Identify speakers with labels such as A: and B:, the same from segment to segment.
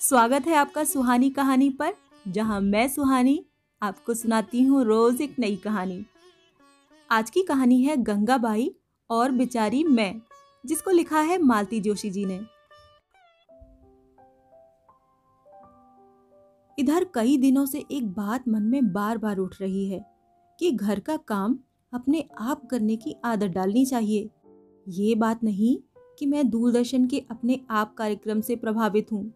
A: स्वागत है आपका सुहानी कहानी पर, जहाँ मैं सुहानी आपको सुनाती हूँ रोज एक नई कहानी। आज की कहानी है गंगाबाई और बिचारी मैं, जिसको लिखा है मालती जोशी जी ने। इधर कई दिनों से एक बात मन में बार बार उठ रही है कि घर का काम अपने आप करने की आदत डालनी चाहिए। ये बात नहीं कि मैं दूरदर्शन के अपने आप कार्यक्रम से प्रभावित हूँ।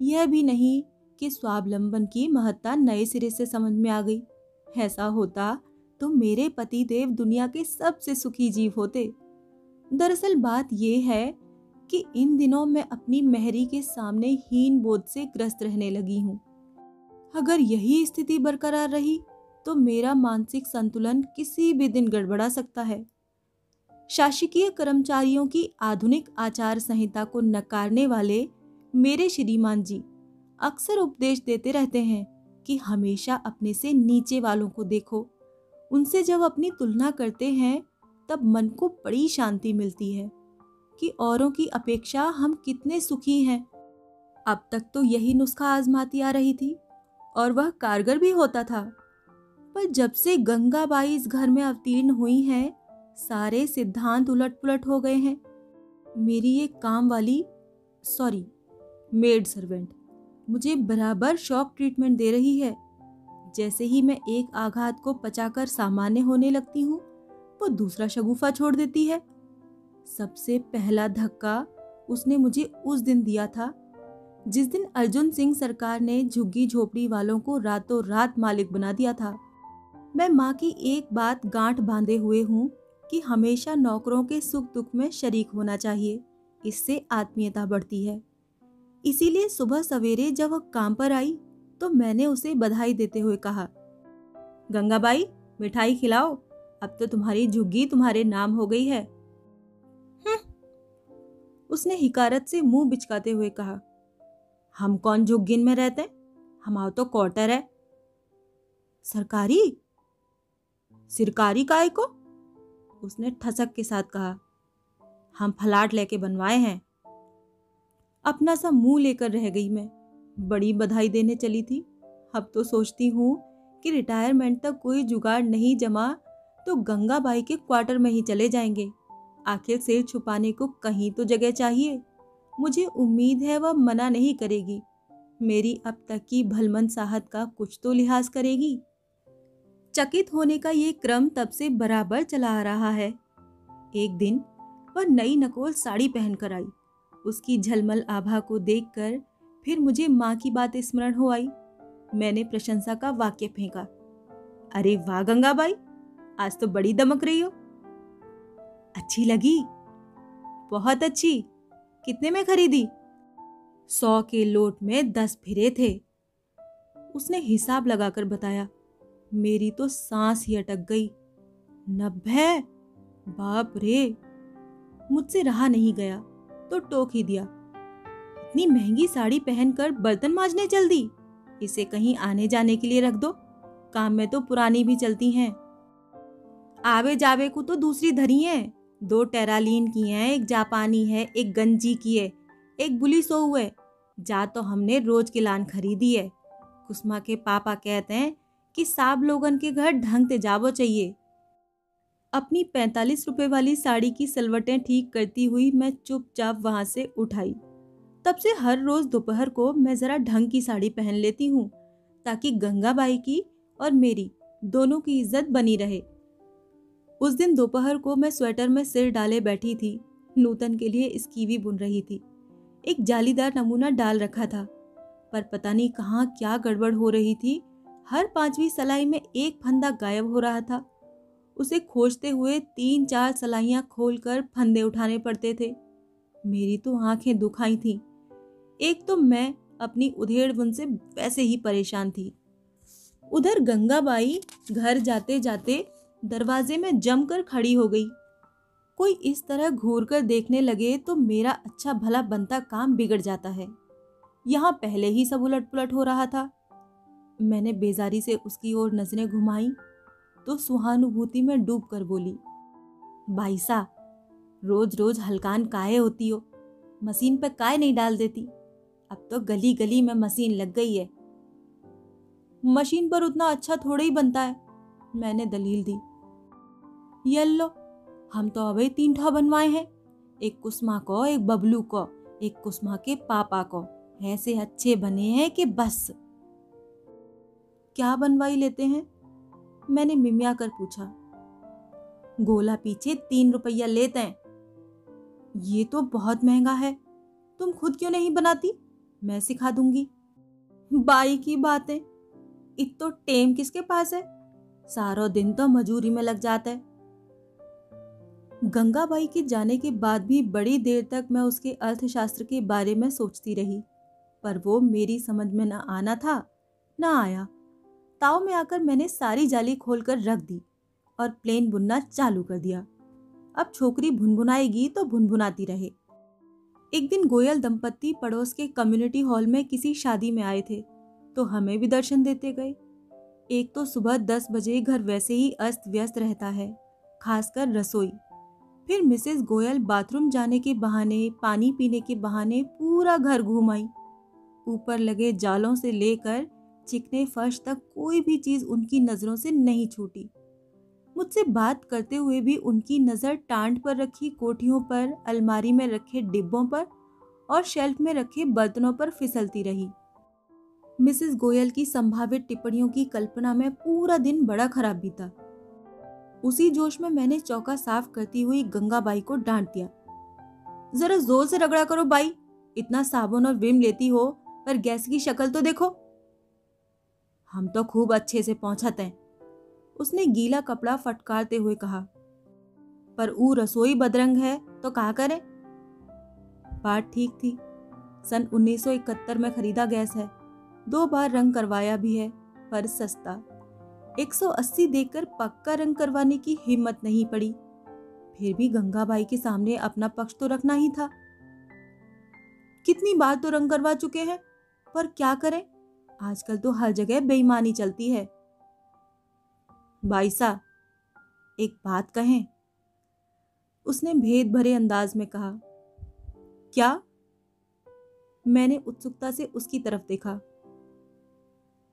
A: यह भी नहीं कि स्वावलंबन की महत्ता नए सिरे से समझ में आ गई। ऐसा होता तो मेरे पति देव दुनिया के सबसे सुखी जीव होते। दरअसल बात यह है कि इन दिनों मैं अपनी मेहरी के सामने हीन बोध से ग्रस्त रहने लगी हूँ। अगर यही स्थिति बरकरार रही तो मेरा मानसिक संतुलन किसी भी दिन गड़बड़ा सकता है। शासकीय कर्मचारियों की आधुनिक आचार संहिता को नकारने वाले मेरे श्रीमान जी, अक्सर उपदेश देते रहते हैं कि हमेशा अपने से नीचे वालों को देखो। उनसे जब अपनी तुलना करते हैं, तब मन को बड़ी शांति मिलती है कि औरों की अपेक्षा हम कितने सुखी हैं। अब तक तो यही नुस्खा आजमाती आ रही थी और वह कारगर भी होता था। पर जब से गंगाबाई इस घर में अवतीर्ण हुई हैं, सारे सिद्धांत उलट पुलट हो गए हैं। मेरी ये काम वाली, सॉरी मेड सर्वेंट। मुझे बराबर शॉक ट्रीटमेंट दे रही है। जैसे ही मैं एक आघात को पचाकर सामान्य होने लगती हूँ, वो दूसरा शगुफा छोड़ देती है। सबसे पहला धक्का उसने मुझे उस दिन दिया था, जिस दिन अर्जुन सिंह सरकार ने झुग्गी झोपड़ी वालों को रातों रात मालिक बना दिया था। मैं माँ की एक बात गांठ बांधे हुए हूँ कि हमेशा नौकरों के सुख दुख में शरीक होना चाहिए, इससे आत्मीयता बढ़ती है। इसीलिए सुबह सवेरे जब वह काम पर आई तो मैंने उसे बधाई देते हुए कहा, गंगाबाई, मिठाई खिलाओ, अब तो तुम्हारी झुग्गी तुम्हारे नाम हो गई है। हम्म। उसने हिकारत से मुँह बिचकाते हुए कहा, हम कौन झुग्गिन में रहते हमारा तो क्वार्टर है। सरकारी? सिरकारी काय को? उसने ठसक के साथ कहा, हम फलाट लेके बनवाए हैं। अपना सा मुँह लेकर रह गई मैं। बड़ी बधाई देने चली थी। अब तो सोचती हूँ कि रिटायरमेंट तक कोई जुगाड़ नहीं जमा तो गंगाबाई के क्वार्टर में ही चले जाएँगे। आखिर सिर छुपाने को कहीं तो जगह चाहिए। मुझे उम्मीद है वह मना नहीं करेगी। मेरी अब तक की भलमन साहत का कुछ तो लिहाज करेगी। चकित होने का ये क्रम तब से बराबर चला आ रहा है। एक दिन वह नई नकोल साड़ी पहनकर आई। उसकी झलमल आभा को देखकर फिर मुझे माँ की बात स्मरण हो आई। मैंने प्रशंसा का वाक्य फेंका। अरे वाह गंगाबाई आज तो बड़ी दमक रही हो। अच्छी लगी? बहुत अच्छी। कितने में खरीदी? सौ के लोट में दस फिरे थे। उसने हिसाब लगाकर बताया। मेरी तो सांस ही अटक गई। नब्बे? बाप रे! मुझसे रहा नहीं गया। तो टोक ही दिया। इतनी महँगी साड़ी पहनकर बर्तन माजने चल दी? इसे कहीं आने जाने के लिए रख दो। काम में तो पुरानी भी चलती हैं। आवे जावे को तो दूसरी धरी है। दो टेरालीन की हैं, एक जापानी है, एक गंजी की है, एक बुली सो हुए जा तो हमने रोज की लान खरीदी है। कुसमा के पापा कहते हैं कि साब लोगन के घर ढंग ते जाबो चाहिए। अपनी पैंतालीस रुपए वाली साड़ी की सलवटें ठीक करती हुई मैं चुपचाप वहाँ से उठाई। तब से हर रोज दोपहर को मैं ज़रा ढंग की साड़ी पहन लेती हूँ, ताकि गंगाबाई की और मेरी दोनों की इज़्ज़त बनी रहे। उस दिन दोपहर को मैं स्वेटर में सिर डाले बैठी थी, नूतन के लिए स्कीवी बुन रही थी। एक जालीदार नमूना डाल रखा था, पर पता नहीं कहाँ क्या गड़बड़ हो रही थी। हर पांचवी सलाई में एक फंदा गायब हो रहा था। उसे खोजते हुए तीन चार सलाइयाँ खोलकर फंदे उठाने पड़ते थे। मेरी तो आँखें दुखाई थीं। एक तो मैं अपनी उधेड़ बुन से वैसे ही परेशान थी। उधर गंगाबाई घर जाते जाते दरवाजे में जमकर खड़ी हो गई। कोई इस तरह घूर कर देखने लगे तो मेरा अच्छा भला बनता काम बिगड़ जाता है। यहाँ पहले ही सब उलट पुलट हो रहा था। मैंने बेजारी से उसकी ओर नज़रें घुमाई। तो सुहानुभूति में डूब कर बोली बाईसा रोज रोज हलकान काहे होती हो? मशीन पर काय नहीं डाल देती? अब तो गली गली में मशीन लग गई है। मशीन पर उतना अच्छा थोड़ा ही बनता है, मैंने दलील दी। यल्लो, हम तो अभी तीन ठा बनवाए हैं, एक कुसमा को, एक बबलू को, एक कुसमा के पापा को। ऐसे अच्छे बने हैं कि बस। क्या बनवाई लेते हैं? मैंने मिमिया कर पूछा, गोला पीछे तीन रुपया लेते हैं। ये तो बहुत महँगा है, तुम खुद क्यों नहीं बनाती? मैं सिखा दूँगी। बाई की बातें, इत टेम किसके पास है? सारो दिन तो मजूरी में लग जाता है। गंगाबाई के जाने के बाद भी बड़ी देर तक मैं उसके अर्थशास्त्र के बारे में सोचती रही, पर वो मेरी समझ में न आना था, न आया। ताव में आकर मैंने सारी जाली खोलकर रख दी और प्लेन बुनना चालू कर दिया। अब छोकरी भुनभुनाएगी तो भुनभुनाती रहे। एक दिन गोयल दंपत्ति पड़ोस के कम्युनिटी हॉल में किसी शादी में आए थे तो हमें भी दर्शन देते गए। एक तो सुबह दस बजे घर वैसे ही अस्त व्यस्त रहता है, खासकर रसोई। फिर मिसेस गोयल बाथरूम जाने के बहाने, पानी पीने के बहाने पूरा घर घूम आई। ऊपर लगे जालों से लेकर चिकने फर्श तक कोई भी चीज़ उनकी नज़रों से नहीं छूटी। मुझसे बात करते हुए भी उनकी नज़र टांड पर रखी, कोठियों पर, अलमारी में रखे डिब्बों पर और शेल्फ में रखे बर्तनों पर फिसलती रही। मिसेस गोयल की संभावित टिप्पणियों की कल्पना में पूरा दिन बड़ा खराब बीता। उसी जोश में मैंने चौका साफ़ करती हुई गंगा बाई को डांट दिया। जरा ज़ोर से रगड़ा करो बाई। इतना साबुन और विम लेती हो, पर गैस की शक्ल तो देखो। हम तो खूब अच्छे से पहुंचाते हैं। उसने गीला कपड़ा फटकारते हुए कहा, पर ऊ रसोई बदरंग है तो कहा करें? बात ठीक थी। सन 1971 में खरीदा गैस है। दो बार रंग करवाया भी है, पर सस्ता। 180 देकर पक्का रंग करवाने की हिम्मत नहीं पड़ी। फिर भी गंगा गंगाबाई के सामने अपना पक्ष तो रखना ही था। कितनी बार तो रंग करवा चुके हैं, पर क्या करें? आजकल तो हर जगह बेईमानी चलती है। बाईसा, एक बात कहें। उसने भेद भरे अंदाज में कहा, क्या? मैंने उत्सुकता से उसकी तरफ़ देखा।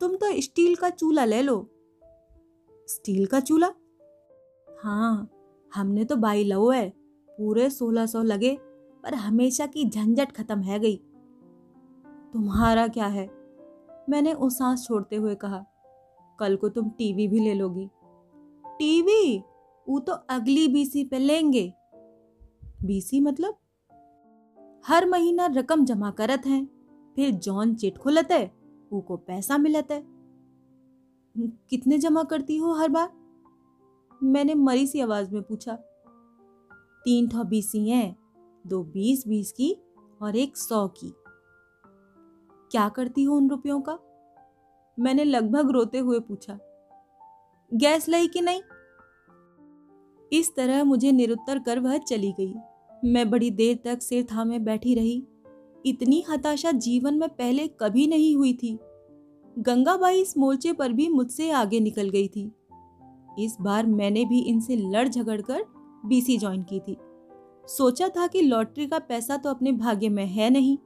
A: तुम तो स्टील का चूल्हा ले लो। स्टील का चूल्हा? हाँ हमने तो बाई लो है, पूरे सोलह सौ लगे, पर हमेशा की झंझट खत्म है गई। तुम्हारा क्या है? मैंने उस सांस छोड़ते हुए कहा, कल को तुम टीवी भी ले लोगी। टीवी? वो तो अगली बीसी पे लेंगे। बीसी मतलब? हर महीना रकम जमा करत हैं, फिर जॉन चिट खुलत है को पैसा मिलत है। कितने जमा करती हो हर बार? मैंने मरी सी आवाज़ में पूछा। तीन ठो बीसी हैं, दो बीस बीस की और एक सौ की। क्या करती हो उन रुपयों का? मैंने लगभग रोते हुए पूछा। गैस लाई कि नहीं? इस तरह मुझे निरुत्तर कर वह चली गई। मैं बड़ी देर तक सिर थामे बैठी रही। इतनी हताशा जीवन में पहले कभी नहीं हुई थी। गंगाबाई इस मोर्चे पर भी मुझसे आगे निकल गई थी। इस बार मैंने भी इनसे लड़ झगड़ कर बीसी ज्वाइन की थी। सोचा था कि लॉटरी का पैसा तो अपने भाग्य में है नहीं।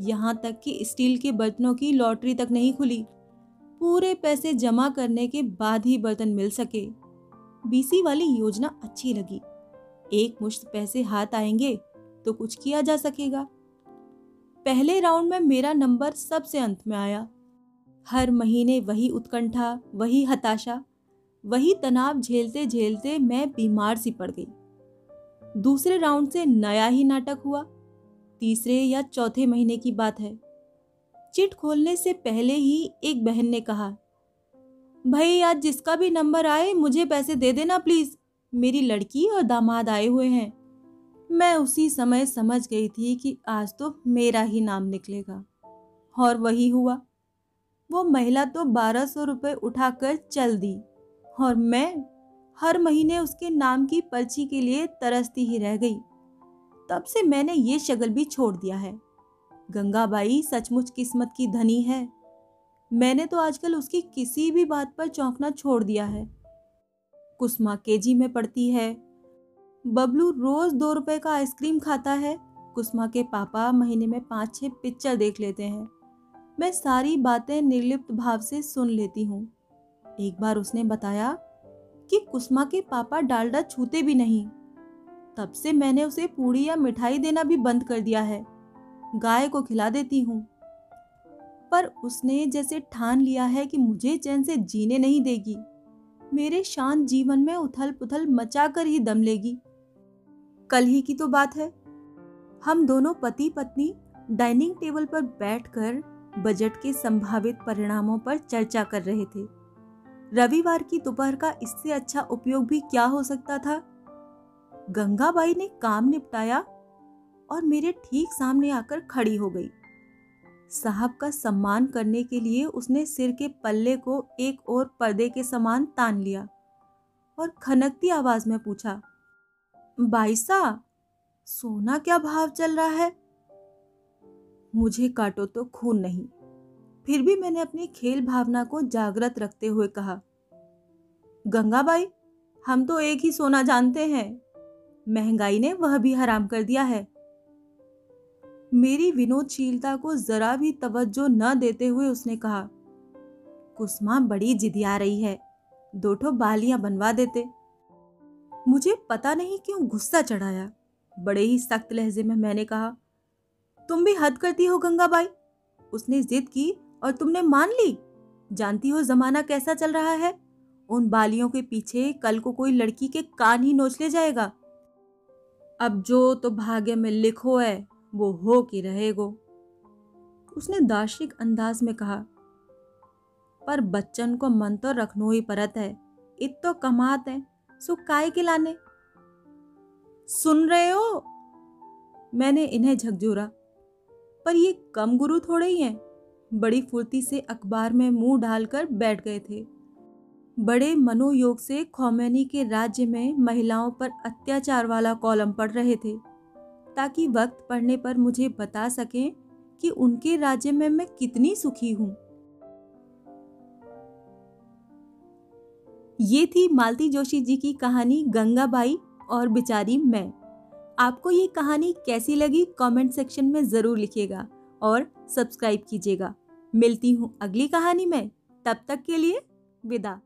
A: यहाँ तक कि स्टील के बर्तनों की लॉटरी तक नहीं खुली। पूरे पैसे जमा करने के बाद ही बर्तन मिल सके। बीसी वाली योजना अच्छी लगी। एक मुश्त पैसे हाथ आएँगे तो कुछ किया जा सकेगा। पहले राउंड में मेरा नंबर सबसे अंत में आया। हर महीने वही उत्कंठा, वही हताशा, वही तनाव झेलते झेलते मैं बीमार सी पड़ गई। दूसरे राउंड से नया ही नाटक हुआ। तीसरे या चौथे महीने की बात है। चिट खोलने से पहले ही एक बहन ने कहा, भाई, आज जिसका भी नंबर आए, मुझे पैसे दे देना प्लीज़। मेरी लड़की और दामाद आए हुए हैं। मैं उसी समय समझ गई थी कि आज तो मेरा ही नाम निकलेगा। और वही हुआ। वो महिला तो बारह सौ रुपये उठाकर चल दी और मैं हर महीने उसके नाम की पर्ची के लिए तरसती ही रह गई। तब से मैंने ये शगल भी छोड़ दिया है। गंगाबाई सचमुच किस्मत की धनी है। मैंने तो आजकल उसकी किसी भी बात पर चौंकना छोड़ दिया है। कुसमा केजी में पड़ती है। बबलू रोज दो रुपए का आइसक्रीम खाता है। कुसमा के पापा महीने में पाँच छः पिक्चर देख लेते हैं। मैं सारी बातें निर्लिप्त भाव से सुन लेती हूँ। एक बार उसने बताया कि कुसुमा के पापा डालडा छूते भी नहीं। तब से मैंने उसे पूड़ी या मिठाई देना भी बंद कर दिया है। गाय को खिला देती हूँ। पर उसने जैसे ठान लिया है कि मुझे चैन से जीने नहीं देगी। मेरे शांत जीवन में उथल पुथल मचा कर ही दम लेगी। कल ही की तो बात है। हम दोनों पति पत्नी डाइनिंग टेबल पर बैठकर बजट के संभावित परिणामों पर चर्चा कर रहे थे। रविवार की दोपहर का इससे अच्छा उपयोग भी क्या हो सकता था? गंगाबाई ने काम निपटाया और मेरे ठीक सामने आकर खड़ी हो गई। साहब का सम्मान करने के लिए उसने सिर के पल्ले को एक और पर्दे के समान तान लिया और खनकती आवाज़ में पूछा बाईसा सोना क्या भाव चल रहा है? मुझे काटो तो खून नहीं। फिर भी मैंने अपनी खेल भावना को जागृत रखते हुए कहा, गंगाबाई, हम तो एक ही सोना जानते हैं। महँगाई ने वह भी हराम कर दिया है। मेरी विनोदशीलता को जरा भी तवज्जो न देते हुए उसने कहा, कुसुमा बड़ी जिदिया रही है, दो ठो बालियाँ बनवा देते। मुझे पता नहीं क्यों गुस्सा चढ़ाया। बड़े ही सख्त लहजे में मैंने कहा, तुम भी हद करती हो गंगाबाई उसने जिद की और तुमने मान ली। जानती हो जमाना कैसा चल रहा है? उन बालियों के पीछे कल को कोई लड़की के कान ही नोच ले जाएगा। अब जो तो भाग्य में लिखो है, वो हो कि रहेगो। उसने दार्शनिक अंदाज में कहा, पर बच्चन को मन तो रखनो ही परत है, इत तो कमात है, सो काय के लाने? सुन रहे हो? मैंने इन्हें झकझोरा, पर ये कम गुरु थोड़े ही हैं। बड़ी फुर्ती से अखबार में मुँह डालकर बैठ गए थे। बड़े मनोयोग से खोमैनी के राज्य में महिलाओं पर अत्याचार वाला कॉलम पढ़ रहे थे। ताकि वक्त पढ़ने पर मुझे बता सकें कि उनके राज्य में मैं कितनी सुखी हूँ। ये थी मालती जोशी जी की कहानी गंगाबाई और बिचारी मैं। आपको ये कहानी कैसी लगी कमेंट सेक्शन में ज़रूर लिखिएगा और सब्सक्राइब कीजिएगा। मिलती हूँ अगली कहानी में। तब तक के लिए विदा।